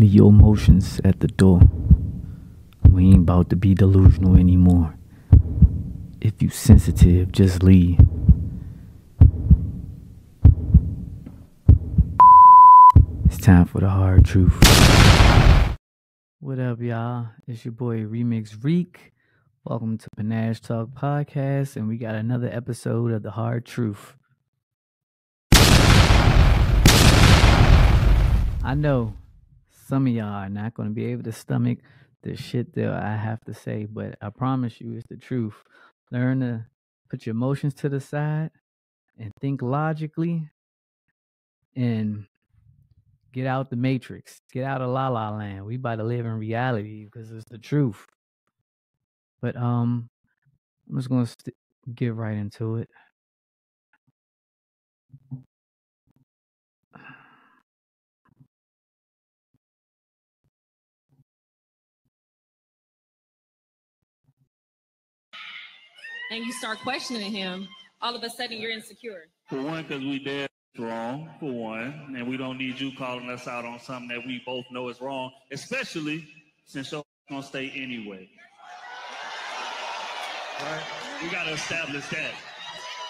Leave your emotions at the door. We ain't about to be delusional anymore. If you sensitive, just leave. It's time for the hard truth. What up, y'all? It's your boy Remix Reek. Welcome to Panache Talk Podcast, and we got another episode of the hard truth. I know some of y'all are not going to be able to stomach the shit that I have to say, but I promise you it's the truth. Learn to put your emotions to the side and think logically and get out the matrix. Get out of la la land. We about to live in reality because it's the truth. But um I'm just going to st- get right into it. And you start questioning him, all of a sudden you're insecure. For one, because we dead wrong, for one, and we don't need you calling us out on something that we both know is wrong, especially since you're gonna stay anyway. Right? We gotta establish that.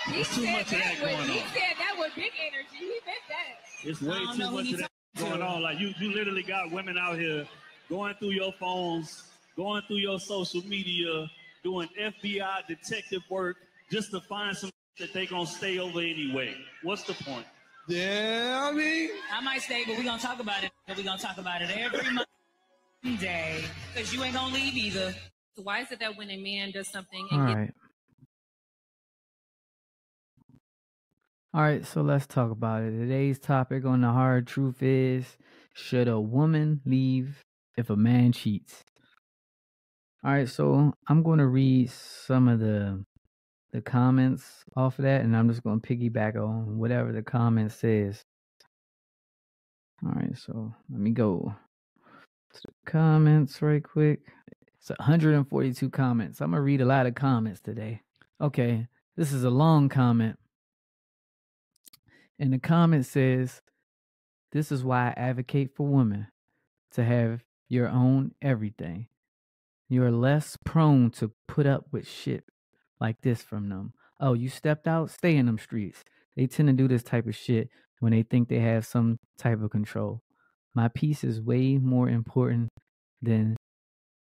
He There's too said much of that with- going He on. said that with big energy. He meant that. It's way too much of that going to. on. Like you, you literally got women out here going through your phones, going through your social media, doing FBI detective work just to find some that they gonna stay over anyway. What's the point? Yeah, I mean, I might stay, but we're gonna talk about it. We're gonna talk about it every day because you ain't gonna leave either. So why is it that when a man does something All and right. All right, so let's talk about it. Today's topic on the hard truth is should a woman leave if a man cheats? All right, so I'm going to read some of the the comments off of that and I'm just going to piggyback on whatever the comment says. All right, so let me go to the comments right quick. It's 142 comments. I'm going to read a lot of comments today. Okay, this is a long comment. And the comment says, This is why I advocate for women to have your own everything. You're less prone to put up with shit like this from them. Oh, you stepped out? Stay in them streets. They tend to do this type of shit when they think they have some type of control. My peace is way more important than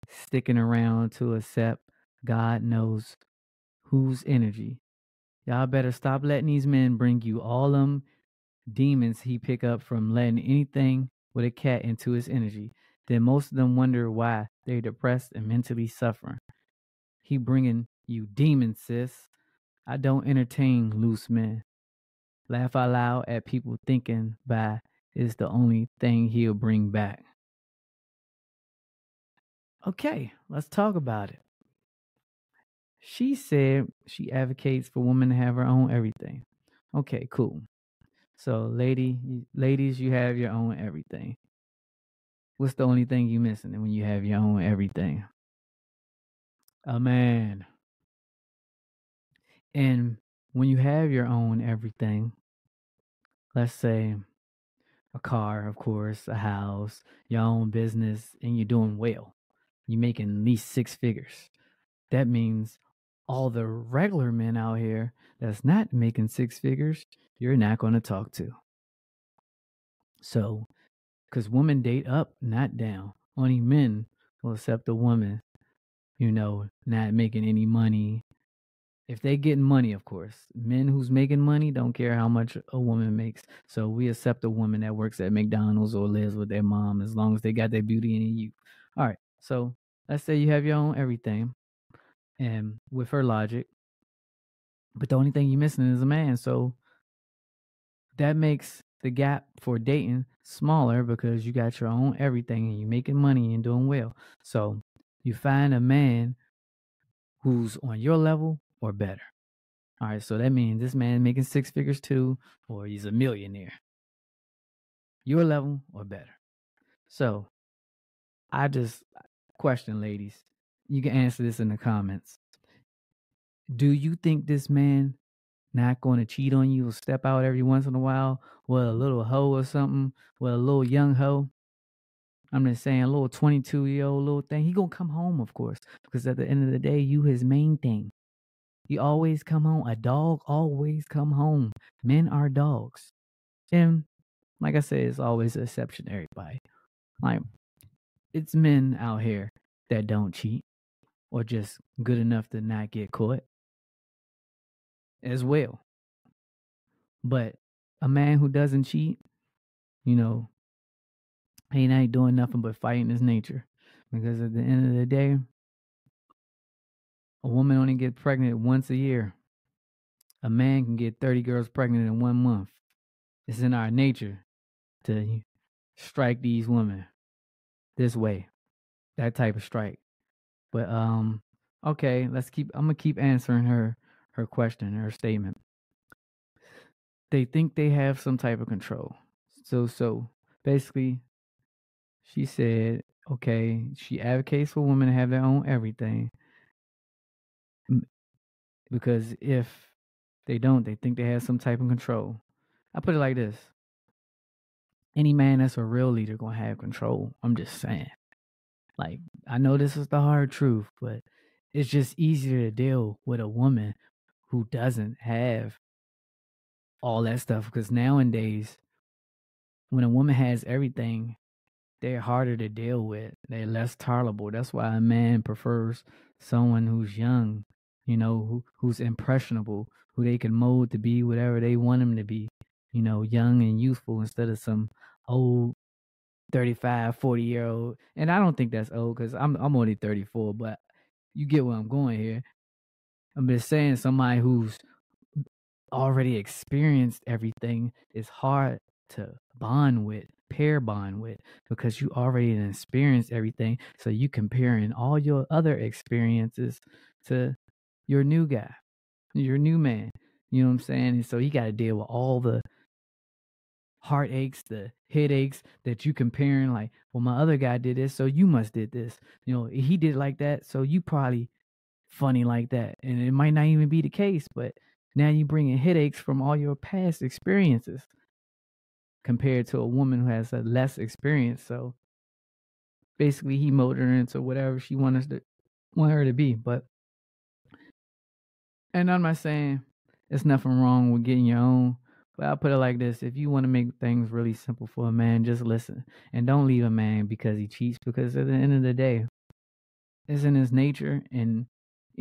sticking around to accept God knows whose energy. Y'all better stop letting these men bring you all them demons he pick up from letting anything with a cat into his energy. Then most of them wonder why they're depressed and mentally suffering. He bringing you demons, sis. I don't entertain loose men. Laugh out loud at people thinking by is the only thing he'll bring back. Okay, let's talk about it. She said she advocates for women to have her own everything. Okay, cool. So, lady, ladies, you have your own everything. What's the only thing you missing when you have your own everything? A man. And when you have your own everything, let's say a car, of course, a house, your own business, and you're doing well, you're making at least six figures. That means all the regular men out here that's not making six figures, you're not going to talk to. So, because women date up, not down. Only men will accept a woman, you know, not making any money. If they getting money, of course. Men who's making money don't care how much a woman makes. So we accept a woman that works at McDonald's or lives with their mom as long as they got their beauty and you. All right. So let's say you have your own everything. And with her logic, but the only thing you're missing is a man. So that makes the gap for dating smaller because you got your own everything and you're making money and doing well. So you find a man who's on your level or better. All right, so that means this man making six figures too, or he's a millionaire. Your level or better. So I just uh, question, ladies. You can answer this in the comments. Do you think this man not going to cheat on you or step out every once in a while with a little hoe or something, with a little young hoe? I'm just saying, a little 22 year old little thing, he gonna come home, of course, because at the end of the day, you his main thing. He always come home. A dog always come home. Men are dogs, and like I said, it's always an exception everybody. Like it's men out here that don't cheat or just good enough to not get caught as well. But a man who doesn't cheat, you know, he ain't doing nothing but fighting his nature. Because at the end of the day, a woman only gets pregnant once a year. A man can get 30 girls pregnant in one month. It's in our nature to strike these women this way. That type of strike. But um okay, let's keep I'm gonna keep answering her her question, her statement. They think they have some type of control. So so basically she said, okay, she advocates for women to have their own everything. Because if they don't, they think they have some type of control. I put it like this. Any man that's a real leader gonna have control. I'm just saying. Like, I know this is the hard truth, but it's just easier to deal with a woman who doesn't have all that stuff. Because nowadays, when a woman has everything, they're harder to deal with. They're less tolerable. That's why a man prefers someone who's young, you know, who, who's impressionable, who they can mold to be whatever they want him to be, you know, young and youthful instead of some old 35, 40 year old. And I don't think that's old because I'm I'm only 34, but you get where I'm going here. I'm just saying somebody who's already experienced everything is hard to bond with pair bond with because you already experienced everything. So you comparing all your other experiences to your new guy, your new man. You know what I'm saying? And so you got to deal with all the heartaches, the headaches that you comparing. Like, well, my other guy did this, so you must did this. You know, he did like that, so you probably funny like that. And it might not even be the case, but now you're bringing headaches from all your past experiences compared to a woman who has a less experience. So basically, he molded her into whatever she wanted to want her to be. But and I'm not saying it's nothing wrong with getting your own. But I'll put it like this: if you want to make things really simple for a man, just listen and don't leave a man because he cheats. Because at the end of the day, it's in his nature, and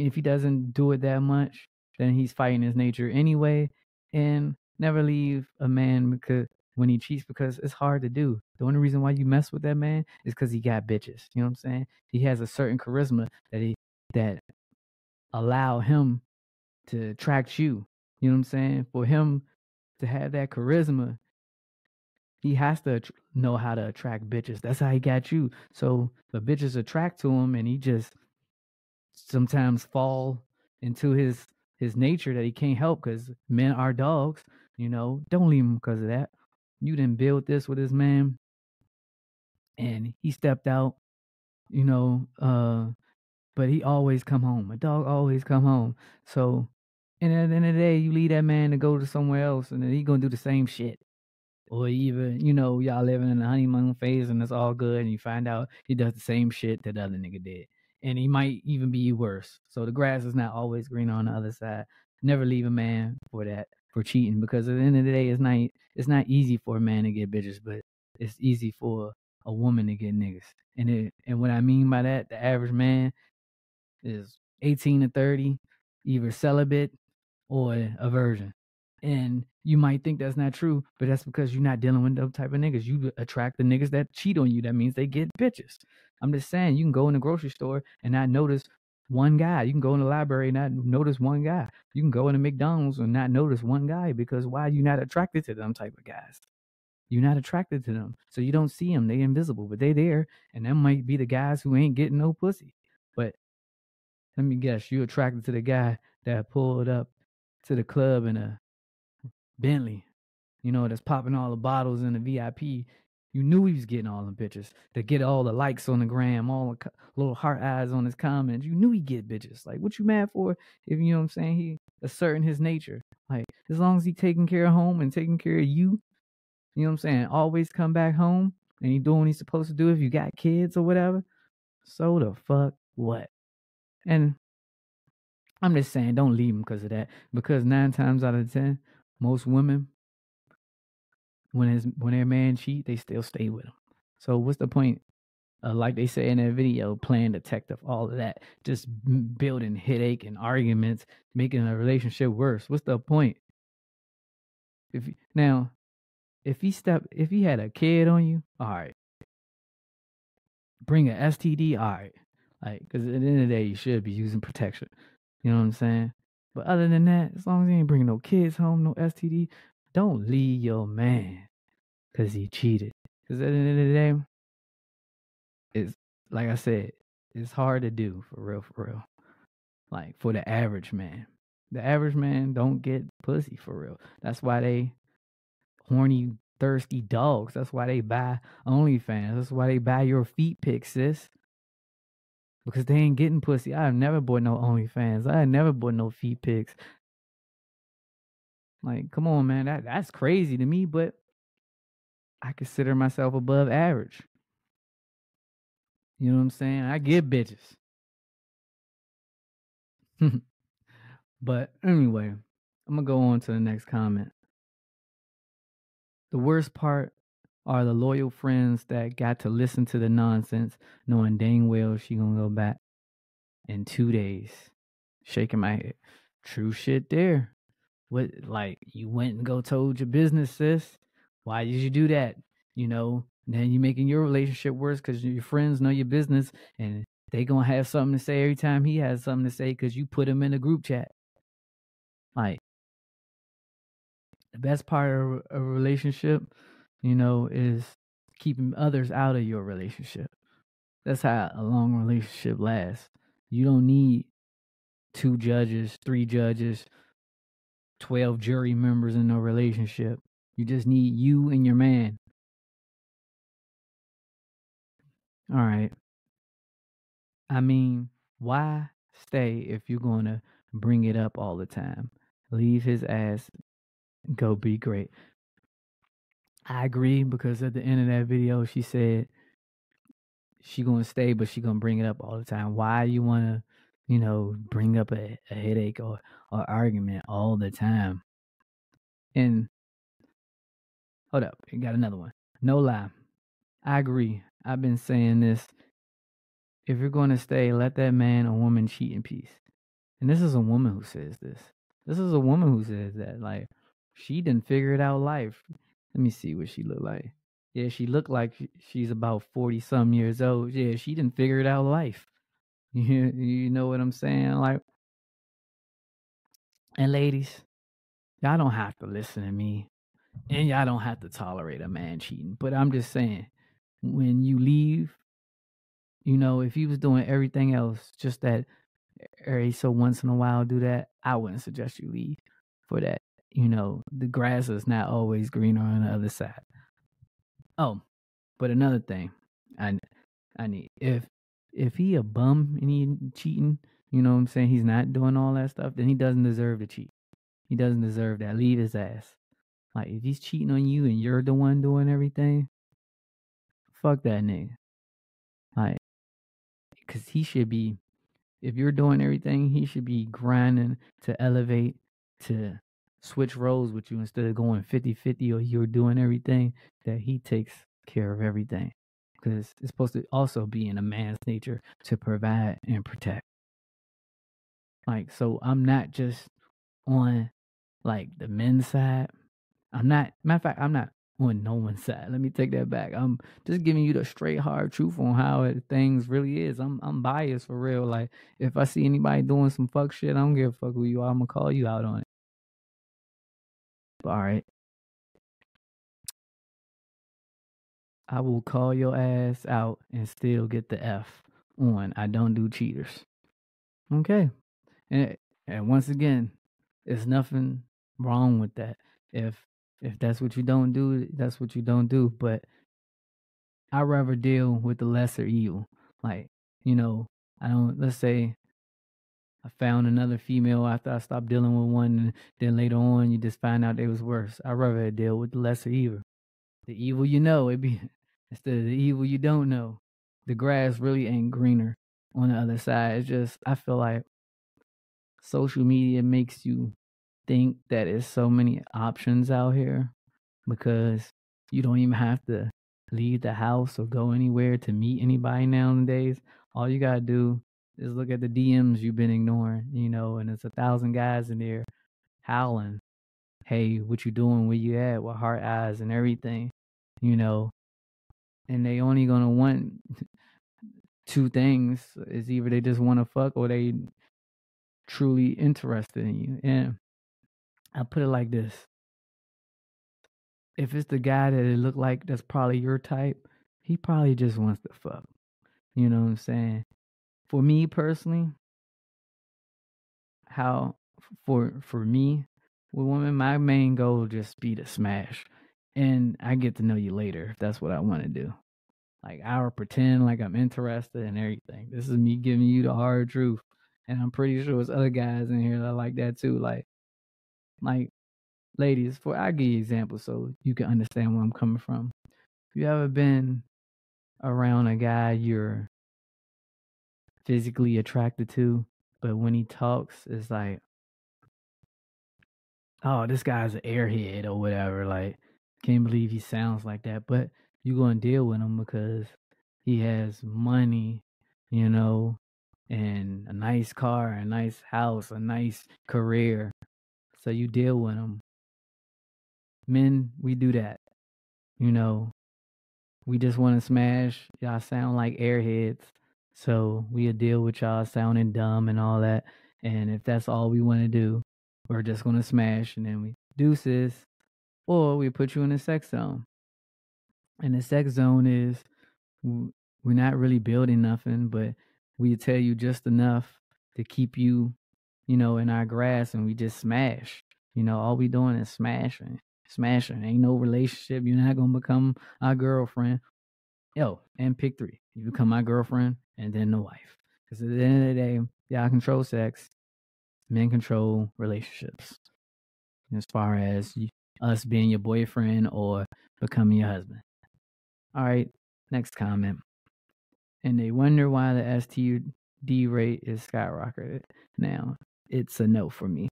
if he doesn't do it that much, then he's fighting his nature anyway. And never leave a man because when he cheats because it's hard to do. The only reason why you mess with that man is because he got bitches. You know what I'm saying? He has a certain charisma that he that allow him to attract you. You know what I'm saying? For him to have that charisma, he has to know how to attract bitches. That's how he got you. So the bitches attract to him, and he just sometimes fall into his his nature that he can't help because men are dogs. You know, don't leave him because of that. You didn't build this with this man and he stepped out you know uh but he always come home. A dog always come home. So and at the end of the day you leave that man to go to somewhere else and then he gonna do the same shit. Or even you know y'all living in the honeymoon phase and it's all good and you find out he does the same shit that the other nigga did and he might even be worse so the grass is not always green on the other side never leave a man for that for cheating because at the end of the day, it's not it's not easy for a man to get bitches, but it's easy for a woman to get niggas. And it and what I mean by that, the average man is 18 to 30, either celibate or a virgin. And you might think that's not true, but that's because you're not dealing with those type of niggas. You attract the niggas that cheat on you. That means they get bitches. I'm just saying, you can go in the grocery store and not notice one guy. You can go in the library and not notice one guy. You can go in a McDonald's and not notice one guy because why you not attracted to them type of guys? You're not attracted to them. So you don't see them. They invisible, but they there. And them might be the guys who ain't getting no pussy. But let me guess, you attracted to the guy that pulled up to the club in a Bentley, you know, that's popping all the bottles in the VIP you knew he was getting all them bitches to get all the likes on the gram, all the little heart eyes on his comments. You knew he get bitches. Like, what you mad for? If you know what I'm saying, he asserting his nature. Like, as long as he taking care of home and taking care of you, you know what I'm saying. Always come back home. and he doing what he's supposed to do if you got kids or whatever, so the fuck what? And I'm just saying, don't leave him because of that. Because nine times out of ten, most women, when his when their man cheat, they still stay with him. So what's the point? Uh, like they say in that video, playing detective, all of that, just building headache and arguments, making a relationship worse. What's the point? If now, if he step, if he had a kid on you, all right, bring an STD, all right, like because at the end of the day, you should be using protection. You know what I'm saying? But other than that, as long as he ain't bringing no kids home, no STD, don't leave your man because he cheated. Because at the end of the day, it's like I said, it's hard to do for real, for real. Like for the average man. The average man don't get pussy for real. That's why they horny, thirsty dogs. That's why they buy OnlyFans. That's why they buy your feet pics, sis because they ain't getting pussy. I've never bought no OnlyFans. I never bought no feet pics. Like, come on, man. That that's crazy to me, but I consider myself above average. You know what I'm saying? I get bitches. but anyway, I'm gonna go on to the next comment. The worst part are the loyal friends that got to listen to the nonsense, knowing dang well she gonna go back in two days. Shaking my head. True shit there. What like you went and go told your business, sis? Why did you do that? You know, then you're making your relationship worse because your friends know your business and they gonna have something to say every time he has something to say because you put him in a group chat. Like the best part of a relationship you know, is keeping others out of your relationship. That's how a long relationship lasts. You don't need two judges, three judges, 12 jury members in a relationship. You just need you and your man. All right. I mean, why stay if you're going to bring it up all the time? Leave his ass, go be great. I agree because at the end of that video, she said she gonna stay, but she gonna bring it up all the time. Why you wanna, you know, bring up a, a headache or or argument all the time? And hold up, you got another one. No lie, I agree. I've been saying this. If you're gonna stay, let that man or woman cheat in peace. And this is a woman who says this. This is a woman who says that. Like she didn't figure it out life. Let me see what she looked like. Yeah, she looked like she's about 40 some years old. Yeah, she didn't figure it out life. You, you know what I'm saying? Like, and ladies, y'all don't have to listen to me. And y'all don't have to tolerate a man cheating. But I'm just saying, when you leave, you know, if he was doing everything else, just that every so once in a while do that, I wouldn't suggest you leave for that you know, the grass is not always greener on the other side. Oh, but another thing, I I need if if he a bum and he cheating, you know what I'm saying? He's not doing all that stuff, then he doesn't deserve to cheat. He doesn't deserve that. Leave his ass. Like if he's cheating on you and you're the one doing everything, fuck that nigga. Like, cause he should be. If you're doing everything, he should be grinding to elevate to switch roles with you instead of going 50 50 or you're doing everything, that he takes care of everything. Because it's supposed to also be in a man's nature to provide and protect. Like, so I'm not just on like the men's side. I'm not, matter of fact, I'm not on no one's side. Let me take that back. I'm just giving you the straight hard truth on how it, things really is. I'm I'm biased for real. Like if I see anybody doing some fuck shit, I don't give a fuck who you are. I'm gonna call you out on it. All right. I will call your ass out and still get the F on. I don't do cheaters. Okay. And and once again, there's nothing wrong with that. If if that's what you don't do, that's what you don't do. But I rather deal with the lesser evil. Like, you know, I don't let's say I found another female after I stopped dealing with one, and then later on you just find out they was worse. I'd rather deal with the lesser evil. The evil you know, it be instead of the evil you don't know. The grass really ain't greener on the other side. It's just I feel like social media makes you think that there's so many options out here because you don't even have to leave the house or go anywhere to meet anybody nowadays. All you gotta do is look at the DMs you've been ignoring, you know, and it's a thousand guys in there howling, "Hey, what you doing? Where you at? With heart eyes and everything, you know." And they only gonna want two things: is either they just want to fuck or they truly interested in you. And I put it like this: if it's the guy that it look like that's probably your type, he probably just wants to fuck. You know what I'm saying? For me personally, how for for me with women, my main goal just be to smash. And I get to know you later if that's what I want to do. Like I'll pretend like I'm interested in everything. This is me giving you the hard truth. And I'm pretty sure there's other guys in here that like that too. Like like ladies, for I give you examples so you can understand where I'm coming from. If you ever been around a guy you're physically attracted to, but when he talks, it's like, oh, this guy's an airhead or whatever. Like, can't believe he sounds like that. But you're going to deal with him because he has money, you know, and a nice car, a nice house, a nice career. So you deal with him. Men, we do that. You know, we just want to smash. Y'all sound like airheads. So we'll deal with y'all sounding dumb and all that. And if that's all we want to do, we're just going to smash and then we deuces. Or we put you in a sex zone. And the sex zone is we're not really building nothing, but we tell you just enough to keep you, you know, in our grass and we just smash. You know, all we doing is smashing, smashing. Ain't no relationship. You're not gonna become our girlfriend. Yo, and pick three. You become my girlfriend and then the wife. Because at the end of the day, y'all control sex. Men control relationships. As far as us being your boyfriend or becoming your husband. All right, next comment. And they wonder why the STD rate is skyrocketed. Now, it's a no for me.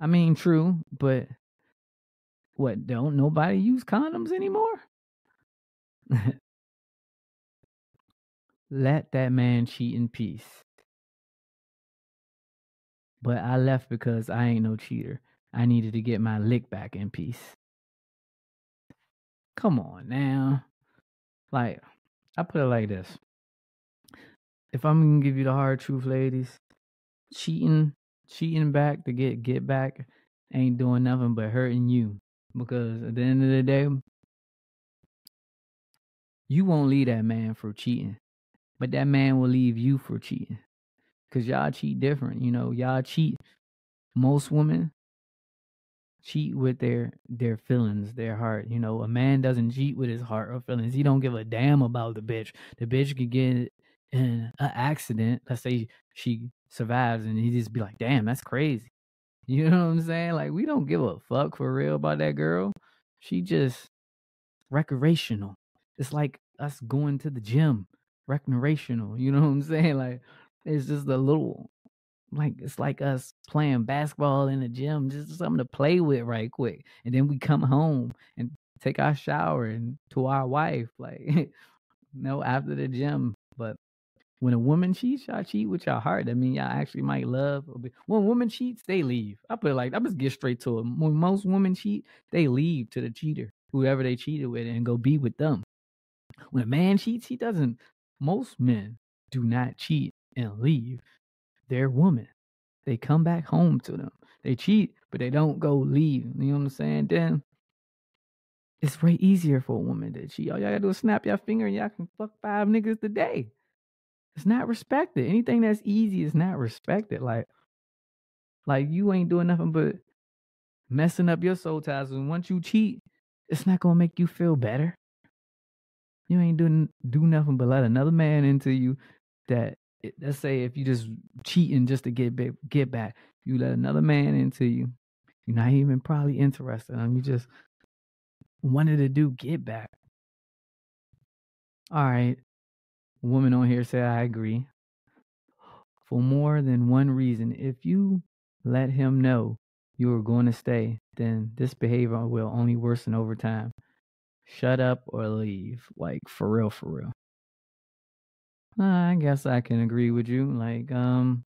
I mean, true, but what? Don't nobody use condoms anymore? Let that man cheat in peace. But I left because I ain't no cheater. I needed to get my lick back in peace. Come on now. Like, I put it like this. If I'm gonna give you the hard truth, ladies, cheating, cheating back to get get back ain't doing nothing but hurting you. Because at the end of the day, you won't leave that man for cheating, but that man will leave you for cheating. Cause y'all cheat different, you know. Y'all cheat. Most women cheat with their their feelings, their heart. You know, a man doesn't cheat with his heart or feelings. He don't give a damn about the bitch. The bitch could get in an accident. Let's say she survives, and he just be like, "Damn, that's crazy." You know what I'm saying? Like we don't give a fuck for real about that girl. She just recreational. It's like us going to the gym, recreational. You know what I'm saying? Like it's just a little like it's like us playing basketball in the gym, just something to play with right quick. And then we come home and take our shower and to our wife, like no after the gym. But when a woman cheats, y'all cheat with your heart. I mean, y'all actually might love. When a woman cheats, they leave. I put it like I just get straight to it. When most women cheat, they leave to the cheater, whoever they cheated with, and go be with them. When a man cheats, he doesn't. Most men do not cheat and leave their woman. They come back home to them. They cheat, but they don't go leave. You know what I'm saying? Then it's way easier for a woman to cheat. All y'all gotta do is snap your finger and y'all can fuck five niggas today. It's not respected. Anything that's easy is not respected. Like, like you ain't doing nothing but messing up your soul ties. And once you cheat, it's not gonna make you feel better. You ain't doing do nothing but let another man into you that let's say if you just cheating just to get back, get back, you let another man into you. You're not even probably interested in him. You just wanted to do get back. All right. Woman on here said, I agree. For more than one reason, if you let him know you are going to stay, then this behavior will only worsen over time. Shut up or leave. Like, for real, for real. I guess I can agree with you. Like, um,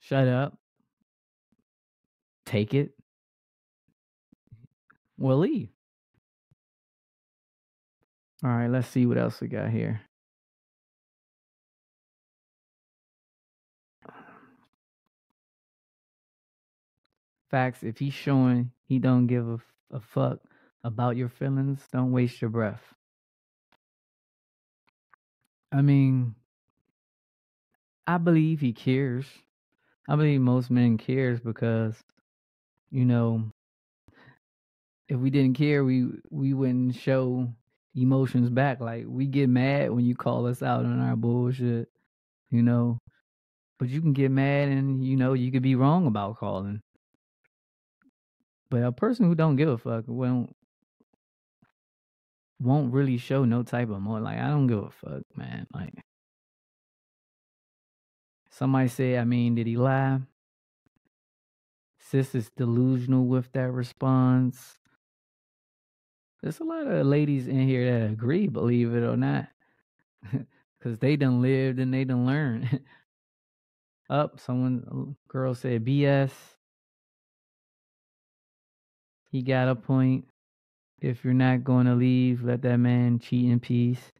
shut up, take it, or leave. All right, let's see what else we got here. Facts, if he's showing he don't give a, a fuck about your feelings, don't waste your breath. I mean, I believe he cares. I believe most men cares because, you know, if we didn't care, we we wouldn't show emotions back. Like we get mad when you call us out on our bullshit, you know. But you can get mad and you know you could be wrong about calling. But a person who don't give a fuck won't won't really show no type of more like I don't give a fuck, man. Like somebody say, I mean, did he lie? Sis is delusional with that response. There's a lot of ladies in here that agree, believe it or not. Cause they done lived and they done learned. Up, someone uh, girl said BS. He got a point. If you're not going to leave, let that man cheat in peace.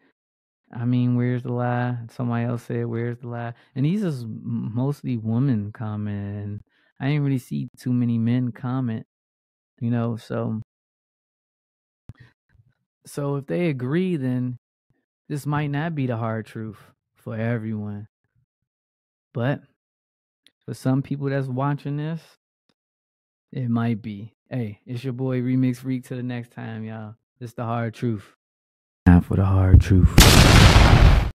I mean, where's the lie? Somebody else said, "Where's the lie?" And these is mostly women comment. I didn't really see too many men comment. You know, so so if they agree, then this might not be the hard truth for everyone. But for some people that's watching this, it might be. Hey, it's your boy Remix Freak. To the next time, y'all. It's the hard truth. Time for the hard truth.